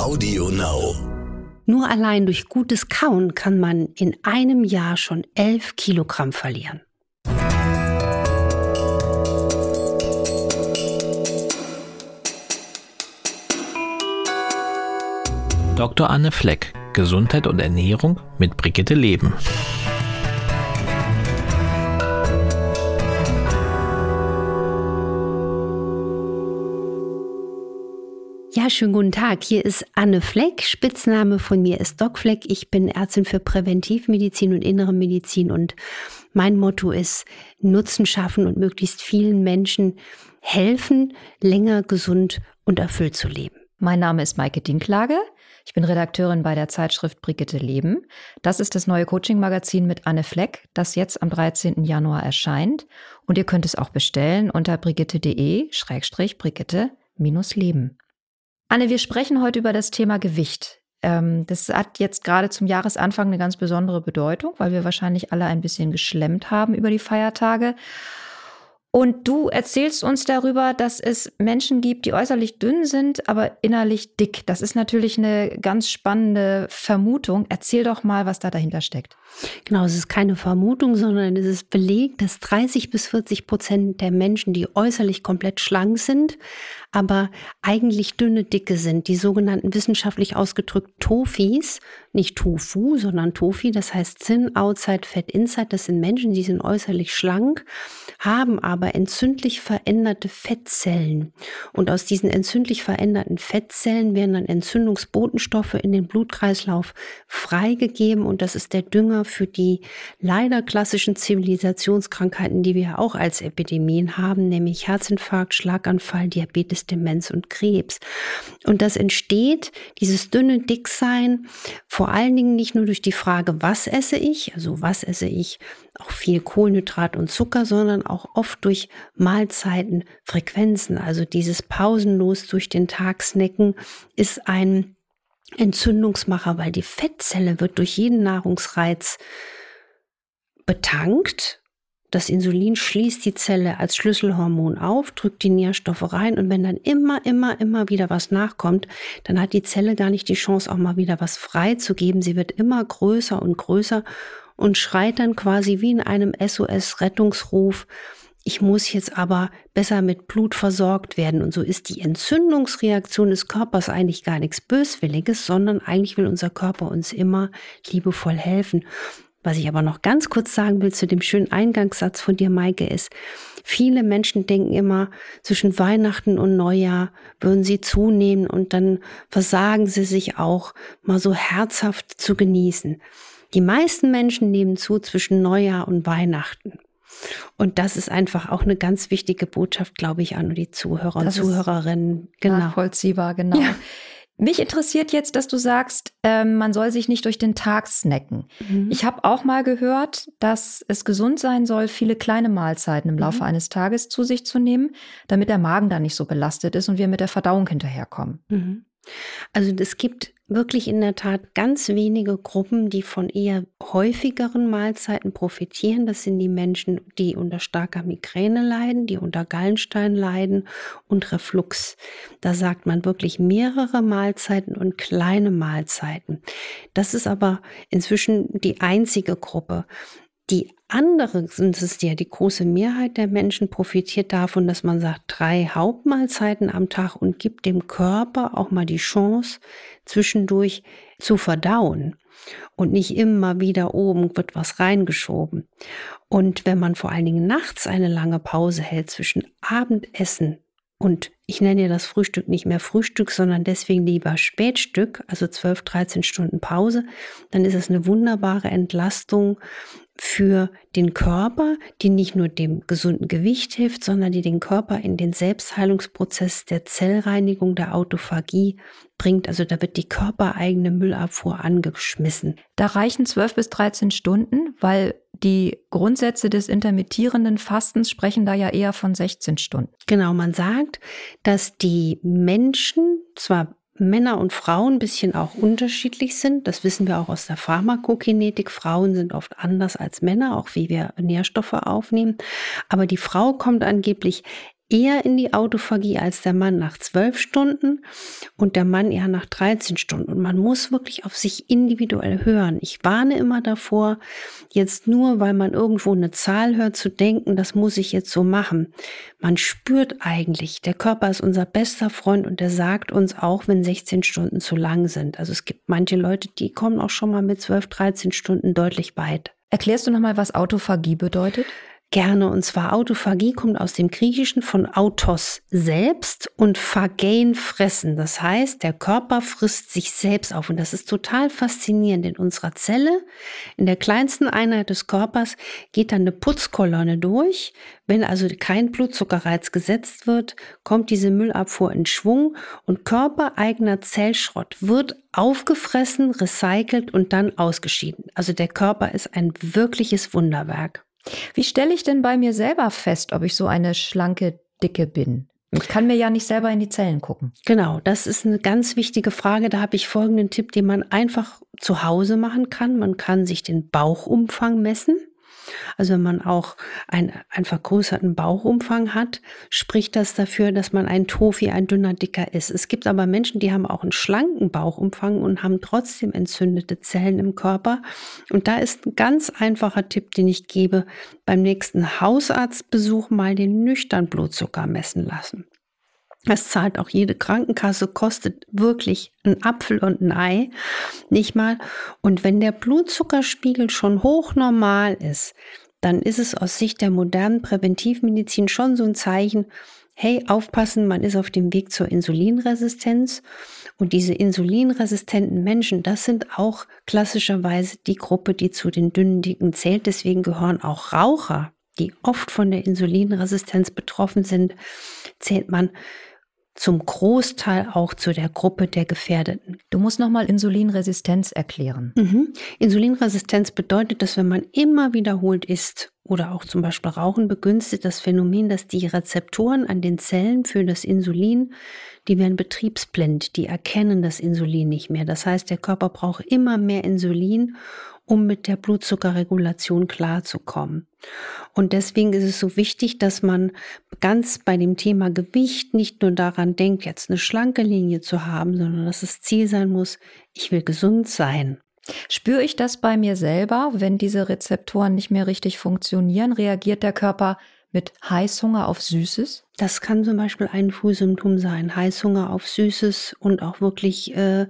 Audio Now. Nur allein durch gutes Kauen kann man in einem Jahr schon 11 Kilogramm verlieren. Dr. Anne Fleck, Gesundheit und Ernährung mit Brigitte Leben. Schönen guten Tag. Hier ist Anne Fleck. Spitzname von mir ist Doc Fleck. Ich bin Ärztin für Präventivmedizin und Innere Medizin und mein Motto ist Nutzen schaffen und möglichst vielen Menschen helfen, länger gesund und erfüllt zu leben. Mein Name ist Maike Dinklage. Ich bin Redakteurin bei der Zeitschrift Brigitte Leben. Das ist das neue Coaching-Magazin mit Anne Fleck, das jetzt am 13. Januar erscheint. Und ihr könnt es auch bestellen unter brigitte.de-brigitte-leben. Anne, wir sprechen heute über das Thema Gewicht. Ähm, das hat jetzt gerade zum Jahresanfang eine ganz besondere Bedeutung, weil wir wahrscheinlich alle ein bisschen geschlemmt haben über die Feiertage. Und du erzählst uns darüber, dass es Menschen gibt, die äußerlich dünn sind, aber innerlich dick. Das ist natürlich eine ganz spannende Vermutung. Erzähl doch mal, was da dahinter steckt. Genau, es ist keine Vermutung, sondern es ist belegt, dass 30 bis 40 Prozent der Menschen, die äußerlich komplett schlank sind, aber eigentlich dünne Dicke sind, die sogenannten wissenschaftlich ausgedrückt Tofis, nicht Tofu, sondern Tofi, das heißt Thin Outside, Fat Inside, das sind Menschen, die sind äußerlich schlank, haben aber entzündlich veränderte Fettzellen. Und aus diesen entzündlich veränderten Fettzellen werden dann Entzündungsbotenstoffe in den Blutkreislauf freigegeben und das ist der Dünger für die leider klassischen Zivilisationskrankheiten, die wir auch als Epidemien haben, nämlich Herzinfarkt, Schlaganfall, Diabetes, Demenz und Krebs. Und das entsteht, dieses dünne Dicksein, vor allen Dingen nicht nur durch die Frage, was esse ich, also was esse ich, auch viel Kohlenhydrat und Zucker, sondern auch oft durch Mahlzeiten, Frequenzen. Also dieses pausenlos durch den Tag snacken ist ein Entzündungsmacher, weil die Fettzelle wird durch jeden Nahrungsreiz betankt. Das Insulin schließt die Zelle als Schlüsselhormon auf, drückt die Nährstoffe rein und wenn dann immer, immer, immer wieder was nachkommt, dann hat die Zelle gar nicht die Chance, auch mal wieder was freizugeben. Sie wird immer größer und größer und schreit dann quasi wie in einem SOS-Rettungsruf, ich muss jetzt aber besser mit Blut versorgt werden. Und so ist die Entzündungsreaktion des Körpers eigentlich gar nichts Böswilliges, sondern eigentlich will unser Körper uns immer liebevoll helfen. Was ich aber noch ganz kurz sagen will zu dem schönen Eingangssatz von dir, Maike, ist, viele Menschen denken immer, zwischen Weihnachten und Neujahr würden sie zunehmen und dann versagen sie sich auch mal so herzhaft zu genießen. Die meisten Menschen nehmen zu zwischen Neujahr und Weihnachten. Und das ist einfach auch eine ganz wichtige Botschaft, glaube ich, an die Zuhörer das und Zuhörerinnen. Genau. Nachvollziehbar, genau. Ja. Mich interessiert jetzt, dass du sagst, ähm, man soll sich nicht durch den Tag snacken. Mhm. Ich habe auch mal gehört, dass es gesund sein soll, viele kleine Mahlzeiten im Laufe mhm. eines Tages zu sich zu nehmen, damit der Magen dann nicht so belastet ist und wir mit der Verdauung hinterherkommen. Mhm. Also es gibt wirklich in der Tat ganz wenige Gruppen, die von eher häufigeren Mahlzeiten profitieren. Das sind die Menschen, die unter starker Migräne leiden, die unter Gallenstein leiden und Reflux. Da sagt man wirklich mehrere Mahlzeiten und kleine Mahlzeiten. Das ist aber inzwischen die einzige Gruppe. Die andere, das ist ja die große Mehrheit der Menschen, profitiert davon, dass man sagt, drei Hauptmahlzeiten am Tag und gibt dem Körper auch mal die Chance, zwischendurch zu verdauen. Und nicht immer wieder oben wird was reingeschoben. Und wenn man vor allen Dingen nachts eine lange Pause hält zwischen Abendessen und ich nenne ja das Frühstück nicht mehr Frühstück, sondern deswegen lieber Spätstück, also 12, 13 Stunden Pause, dann ist es eine wunderbare Entlastung für den Körper, die nicht nur dem gesunden Gewicht hilft, sondern die den Körper in den Selbstheilungsprozess der Zellreinigung, der Autophagie bringt. Also da wird die körpereigene Müllabfuhr angeschmissen. Da reichen 12 bis 13 Stunden, weil die Grundsätze des intermittierenden Fastens sprechen da ja eher von 16 Stunden. Genau, man sagt, dass die Menschen zwar Männer und Frauen ein bisschen auch unterschiedlich sind. Das wissen wir auch aus der Pharmakokinetik. Frauen sind oft anders als Männer, auch wie wir Nährstoffe aufnehmen. Aber die Frau kommt angeblich eher in die Autophagie als der Mann nach zwölf Stunden und der Mann eher nach 13 Stunden. Und man muss wirklich auf sich individuell hören. Ich warne immer davor, jetzt nur, weil man irgendwo eine Zahl hört, zu denken, das muss ich jetzt so machen. Man spürt eigentlich, der Körper ist unser bester Freund und der sagt uns auch, wenn 16 Stunden zu lang sind. Also es gibt manche Leute, die kommen auch schon mal mit 12, 13 Stunden deutlich weit. Erklärst du nochmal, was Autophagie bedeutet? Gerne. Und zwar Autophagie kommt aus dem Griechischen von Autos selbst und Phagein fressen. Das heißt, der Körper frisst sich selbst auf. Und das ist total faszinierend. In unserer Zelle, in der kleinsten Einheit des Körpers, geht dann eine Putzkolonne durch. Wenn also kein Blutzuckerreiz gesetzt wird, kommt diese Müllabfuhr in Schwung und körpereigener Zellschrott wird aufgefressen, recycelt und dann ausgeschieden. Also der Körper ist ein wirkliches Wunderwerk. Wie stelle ich denn bei mir selber fest, ob ich so eine schlanke Dicke bin? Ich kann mir ja nicht selber in die Zellen gucken. Genau, das ist eine ganz wichtige Frage. Da habe ich folgenden Tipp, den man einfach zu Hause machen kann. Man kann sich den Bauchumfang messen. Also wenn man auch einen, einen vergrößerten Bauchumfang hat, spricht das dafür, dass man ein Tofi, ein dünner Dicker ist. Es gibt aber Menschen, die haben auch einen schlanken Bauchumfang und haben trotzdem entzündete Zellen im Körper. Und da ist ein ganz einfacher Tipp, den ich gebe, beim nächsten Hausarztbesuch mal den nüchtern Blutzucker messen lassen. Das zahlt auch jede Krankenkasse, kostet wirklich ein Apfel und ein Ei, nicht mal. Und wenn der Blutzuckerspiegel schon hochnormal ist, dann ist es aus Sicht der modernen Präventivmedizin schon so ein Zeichen, hey, aufpassen, man ist auf dem Weg zur Insulinresistenz. Und diese insulinresistenten Menschen, das sind auch klassischerweise die Gruppe, die zu den dünnen Dicken zählt. Deswegen gehören auch Raucher, die oft von der Insulinresistenz betroffen sind, zählt man zum Großteil auch zu der Gruppe der Gefährdeten. Du musst nochmal Insulinresistenz erklären. Mhm. Insulinresistenz bedeutet, dass wenn man immer wiederholt isst oder auch zum Beispiel Rauchen, begünstigt das Phänomen, dass die Rezeptoren an den Zellen für das Insulin, die werden betriebsblind, die erkennen das Insulin nicht mehr. Das heißt, der Körper braucht immer mehr Insulin, um mit der Blutzuckerregulation klarzukommen. Und deswegen ist es so wichtig, dass man ganz bei dem Thema Gewicht nicht nur daran denkt, jetzt eine schlanke Linie zu haben, sondern dass das Ziel sein muss, ich will gesund sein. Spüre ich das bei mir selber, wenn diese Rezeptoren nicht mehr richtig funktionieren? Reagiert der Körper mit Heißhunger auf Süßes? Das kann zum Beispiel ein Frühsymptom sein. Heißhunger auf Süßes und auch wirklich äh,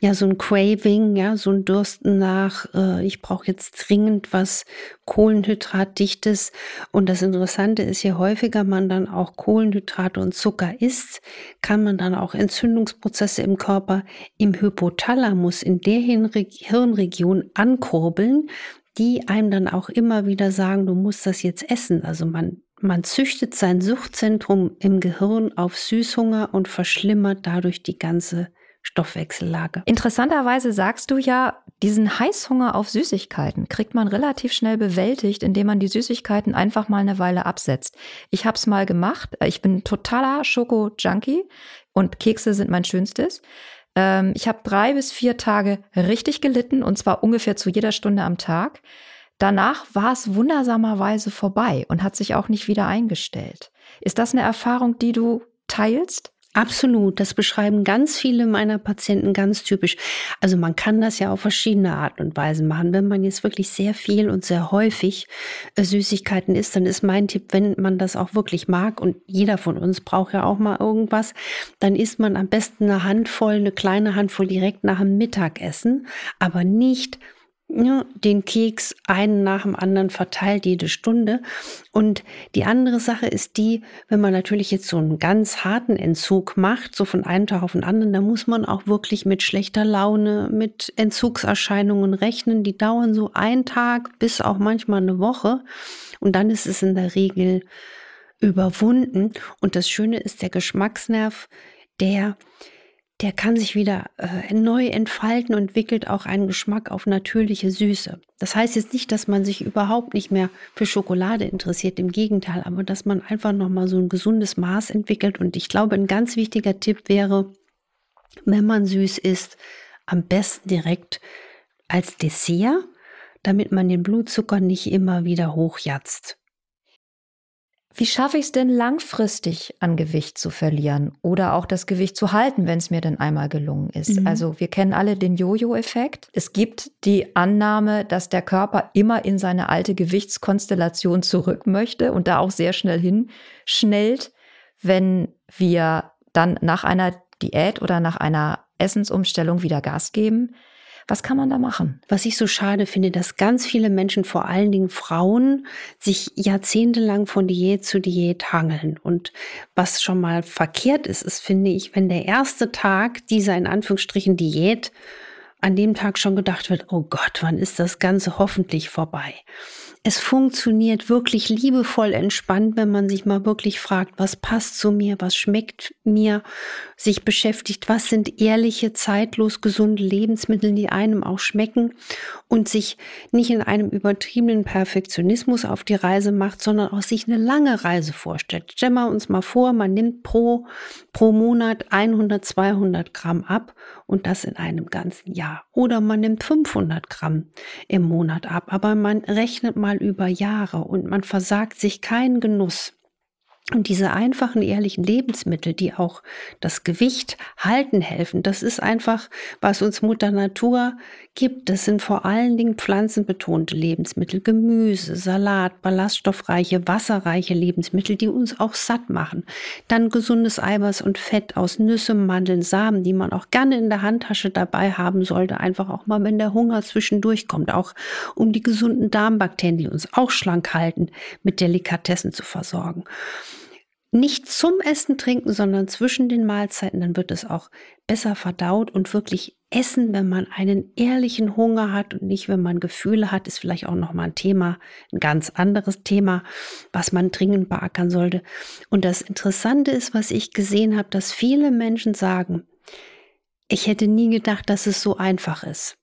ja so ein Craving, ja so ein Dursten nach. Äh, ich brauche jetzt dringend was Kohlenhydratdichtes. Und das Interessante ist, je häufiger man dann auch Kohlenhydrate und Zucker isst, kann man dann auch Entzündungsprozesse im Körper im Hypothalamus in der Hirnregion ankurbeln, die einem dann auch immer wieder sagen, du musst das jetzt essen. Also man, man züchtet sein Suchtzentrum im Gehirn auf Süßhunger und verschlimmert dadurch die ganze Stoffwechsellage. Interessanterweise sagst du ja, diesen Heißhunger auf Süßigkeiten kriegt man relativ schnell bewältigt, indem man die Süßigkeiten einfach mal eine Weile absetzt. Ich habe es mal gemacht. Ich bin totaler Schoko-Junkie und Kekse sind mein schönstes. Ähm, ich habe drei bis vier Tage richtig gelitten und zwar ungefähr zu jeder Stunde am Tag. Danach war es wundersamerweise vorbei und hat sich auch nicht wieder eingestellt. Ist das eine Erfahrung, die du teilst? Absolut, das beschreiben ganz viele meiner Patienten ganz typisch. Also man kann das ja auf verschiedene Arten und Weisen machen. Wenn man jetzt wirklich sehr viel und sehr häufig äh, Süßigkeiten isst, dann ist mein Tipp, wenn man das auch wirklich mag und jeder von uns braucht ja auch mal irgendwas, dann isst man am besten eine Handvoll, eine kleine Handvoll direkt nach dem Mittagessen, aber nicht ja, den Keks einen nach dem anderen verteilt jede Stunde. Und die andere Sache ist die, wenn man natürlich jetzt so einen ganz harten Entzug macht, so von einem Tag auf den anderen, da muss man auch wirklich mit schlechter Laune, mit Entzugserscheinungen rechnen. Die dauern so einen Tag bis auch manchmal eine Woche. Und dann ist es in der Regel überwunden. Und das Schöne ist, der Geschmacksnerv, der der kann sich wieder äh, neu entfalten und entwickelt auch einen Geschmack auf natürliche Süße. Das heißt jetzt nicht, dass man sich überhaupt nicht mehr für Schokolade interessiert, im Gegenteil, aber dass man einfach nochmal so ein gesundes Maß entwickelt. Und ich glaube, ein ganz wichtiger Tipp wäre, wenn man süß isst, am besten direkt als Dessert, damit man den Blutzucker nicht immer wieder hochjatzt. Wie schaffe ich es denn langfristig an Gewicht zu verlieren oder auch das Gewicht zu halten, wenn es mir denn einmal gelungen ist? Mhm. Also wir kennen alle den Jojo-Effekt. Es gibt die Annahme, dass der Körper immer in seine alte Gewichtskonstellation zurück möchte und da auch sehr schnell hinschnellt, wenn wir dann nach einer Diät oder nach einer Essensumstellung wieder Gas geben. Was kann man da machen? Was ich so schade finde, dass ganz viele Menschen, vor allen Dingen Frauen, sich jahrzehntelang von Diät zu Diät hangeln. Und was schon mal verkehrt ist, ist, finde ich, wenn der erste Tag dieser in Anführungsstrichen Diät an dem Tag schon gedacht wird, oh Gott, wann ist das Ganze hoffentlich vorbei? es funktioniert wirklich liebevoll entspannt, wenn man sich mal wirklich fragt, was passt zu mir, was schmeckt mir, sich beschäftigt, was sind ehrliche, zeitlos gesunde Lebensmittel, die einem auch schmecken und sich nicht in einem übertriebenen Perfektionismus auf die Reise macht, sondern auch sich eine lange Reise vorstellt. Stellen wir uns mal vor, man nimmt pro, pro Monat 100, 200 Gramm ab und das in einem ganzen Jahr. Oder man nimmt 500 Gramm im Monat ab, aber man rechnet mal über Jahre und man versagt sich keinen Genuss. Und diese einfachen, ehrlichen Lebensmittel, die auch das Gewicht halten helfen, das ist einfach, was uns Mutter Natur gibt. Das sind vor allen Dingen pflanzenbetonte Lebensmittel, Gemüse, Salat, ballaststoffreiche, wasserreiche Lebensmittel, die uns auch satt machen. Dann gesundes Eiweiß und Fett aus Nüsse, Mandeln, Samen, die man auch gerne in der Handtasche dabei haben sollte, einfach auch mal, wenn der Hunger zwischendurch kommt, auch um die gesunden Darmbakterien, die uns auch schlank halten, mit Delikatessen zu versorgen nicht zum Essen trinken, sondern zwischen den Mahlzeiten, dann wird es auch besser verdaut und wirklich essen, wenn man einen ehrlichen Hunger hat und nicht, wenn man Gefühle hat, ist vielleicht auch noch mal ein Thema, ein ganz anderes Thema, was man dringend beackern sollte. Und das Interessante ist, was ich gesehen habe, dass viele Menschen sagen, ich hätte nie gedacht, dass es so einfach ist.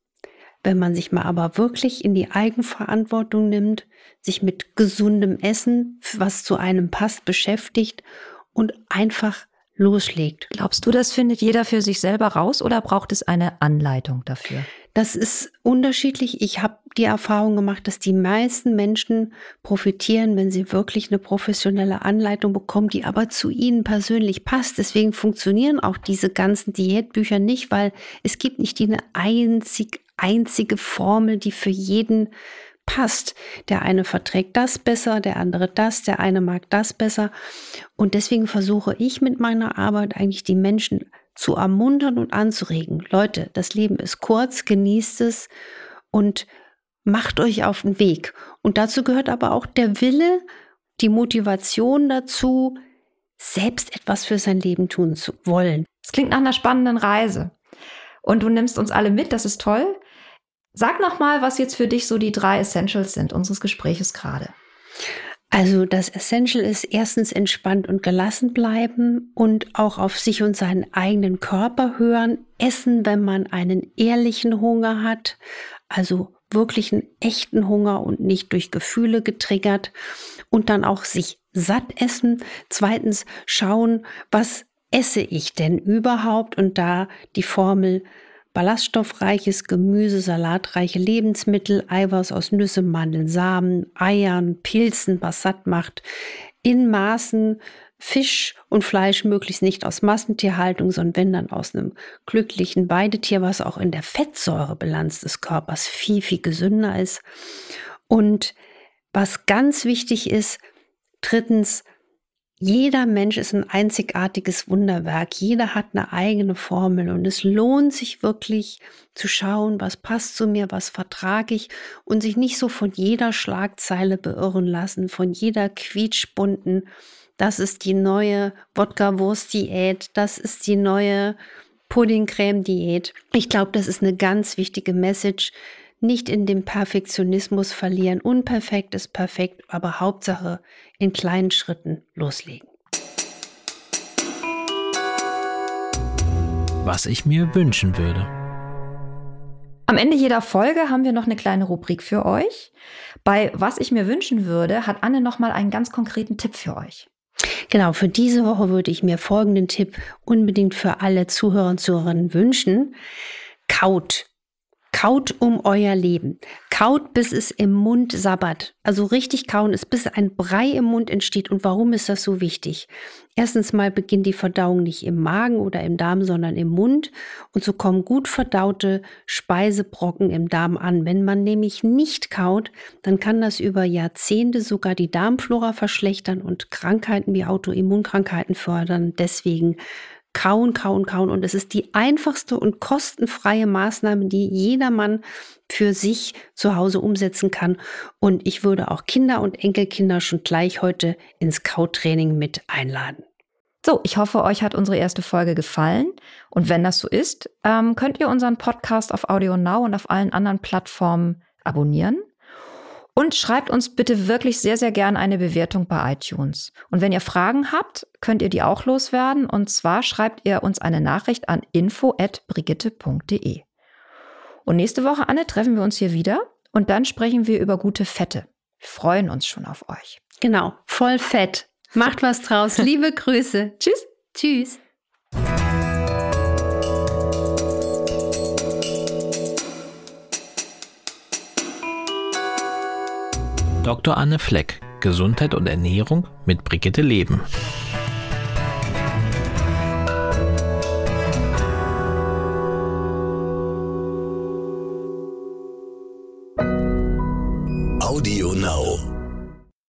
Wenn man sich mal aber wirklich in die Eigenverantwortung nimmt, sich mit gesundem Essen, was zu einem passt, beschäftigt und einfach loslegt. Glaubst du, das findet jeder für sich selber raus oder braucht es eine Anleitung dafür? Das ist unterschiedlich. Ich habe die Erfahrung gemacht, dass die meisten Menschen profitieren, wenn sie wirklich eine professionelle Anleitung bekommen, die aber zu ihnen persönlich passt. Deswegen funktionieren auch diese ganzen Diätbücher nicht, weil es gibt nicht die eine einzig einzige Formel, die für jeden passt. Der eine verträgt das besser, der andere das, der eine mag das besser. Und deswegen versuche ich mit meiner Arbeit eigentlich die Menschen zu ermuntern und anzuregen. Leute, das Leben ist kurz, genießt es und macht euch auf den Weg. Und dazu gehört aber auch der Wille, die Motivation dazu, selbst etwas für sein Leben tun zu wollen. Es klingt nach einer spannenden Reise. Und du nimmst uns alle mit, das ist toll. Sag noch mal, was jetzt für dich so die drei Essentials sind unseres Gespräches gerade. Also das Essential ist erstens entspannt und gelassen bleiben und auch auf sich und seinen eigenen Körper hören. Essen, wenn man einen ehrlichen Hunger hat, also wirklich einen echten Hunger und nicht durch Gefühle getriggert. Und dann auch sich satt essen. Zweitens schauen, was esse ich denn überhaupt? Und da die Formel ballaststoffreiches Gemüse, salatreiche Lebensmittel, Eiweiß aus Nüsse, Mandeln, Samen, Eiern, Pilzen, was satt macht, in Maßen Fisch und Fleisch möglichst nicht aus Massentierhaltung, sondern wenn dann aus einem glücklichen Weidetier, was auch in der Fettsäurebilanz des Körpers viel, viel gesünder ist. Und was ganz wichtig ist, drittens, jeder Mensch ist ein einzigartiges Wunderwerk. Jeder hat eine eigene Formel und es lohnt sich wirklich zu schauen, was passt zu mir, was vertrage ich und sich nicht so von jeder Schlagzeile beirren lassen, von jeder quietschbunten. Das ist die neue Wodka-Wurst-Diät, das ist die neue Pudding-Creme-Diät. Ich glaube, das ist eine ganz wichtige Message nicht in dem Perfektionismus verlieren. Unperfekt ist perfekt, aber Hauptsache in kleinen Schritten loslegen. Was ich mir wünschen würde. Am Ende jeder Folge haben wir noch eine kleine Rubrik für euch. Bei Was ich mir wünschen würde, hat Anne noch mal einen ganz konkreten Tipp für euch. Genau, für diese Woche würde ich mir folgenden Tipp unbedingt für alle Zuhörer und Zuhörerinnen wünschen. Kaut Kaut um euer Leben. Kaut, bis es im Mund sabbert. Also richtig kauen ist, bis ein Brei im Mund entsteht. Und warum ist das so wichtig? Erstens mal beginnt die Verdauung nicht im Magen oder im Darm, sondern im Mund. Und so kommen gut verdaute Speisebrocken im Darm an. Wenn man nämlich nicht kaut, dann kann das über Jahrzehnte sogar die Darmflora verschlechtern und Krankheiten wie Autoimmunkrankheiten fördern. Deswegen kauen, kauen, kauen. Und es ist die einfachste und kostenfreie Maßnahme, die jedermann für sich zu Hause umsetzen kann. Und ich würde auch Kinder und Enkelkinder schon gleich heute ins Kautraining mit einladen. So, ich hoffe, euch hat unsere erste Folge gefallen. Und wenn das so ist, ähm, könnt ihr unseren Podcast auf Audio Now und auf allen anderen Plattformen abonnieren. Und schreibt uns bitte wirklich sehr, sehr gern eine Bewertung bei iTunes. Und wenn ihr Fragen habt, könnt ihr die auch loswerden. Und zwar schreibt ihr uns eine Nachricht an info.brigitte.de. Und nächste Woche, Anne, treffen wir uns hier wieder und dann sprechen wir über gute Fette. Wir freuen uns schon auf euch. Genau, voll fett. Macht was draus. Liebe Grüße. Tschüss. Tschüss. Dr. Anne Fleck, Gesundheit und Ernährung mit Brigitte Leben.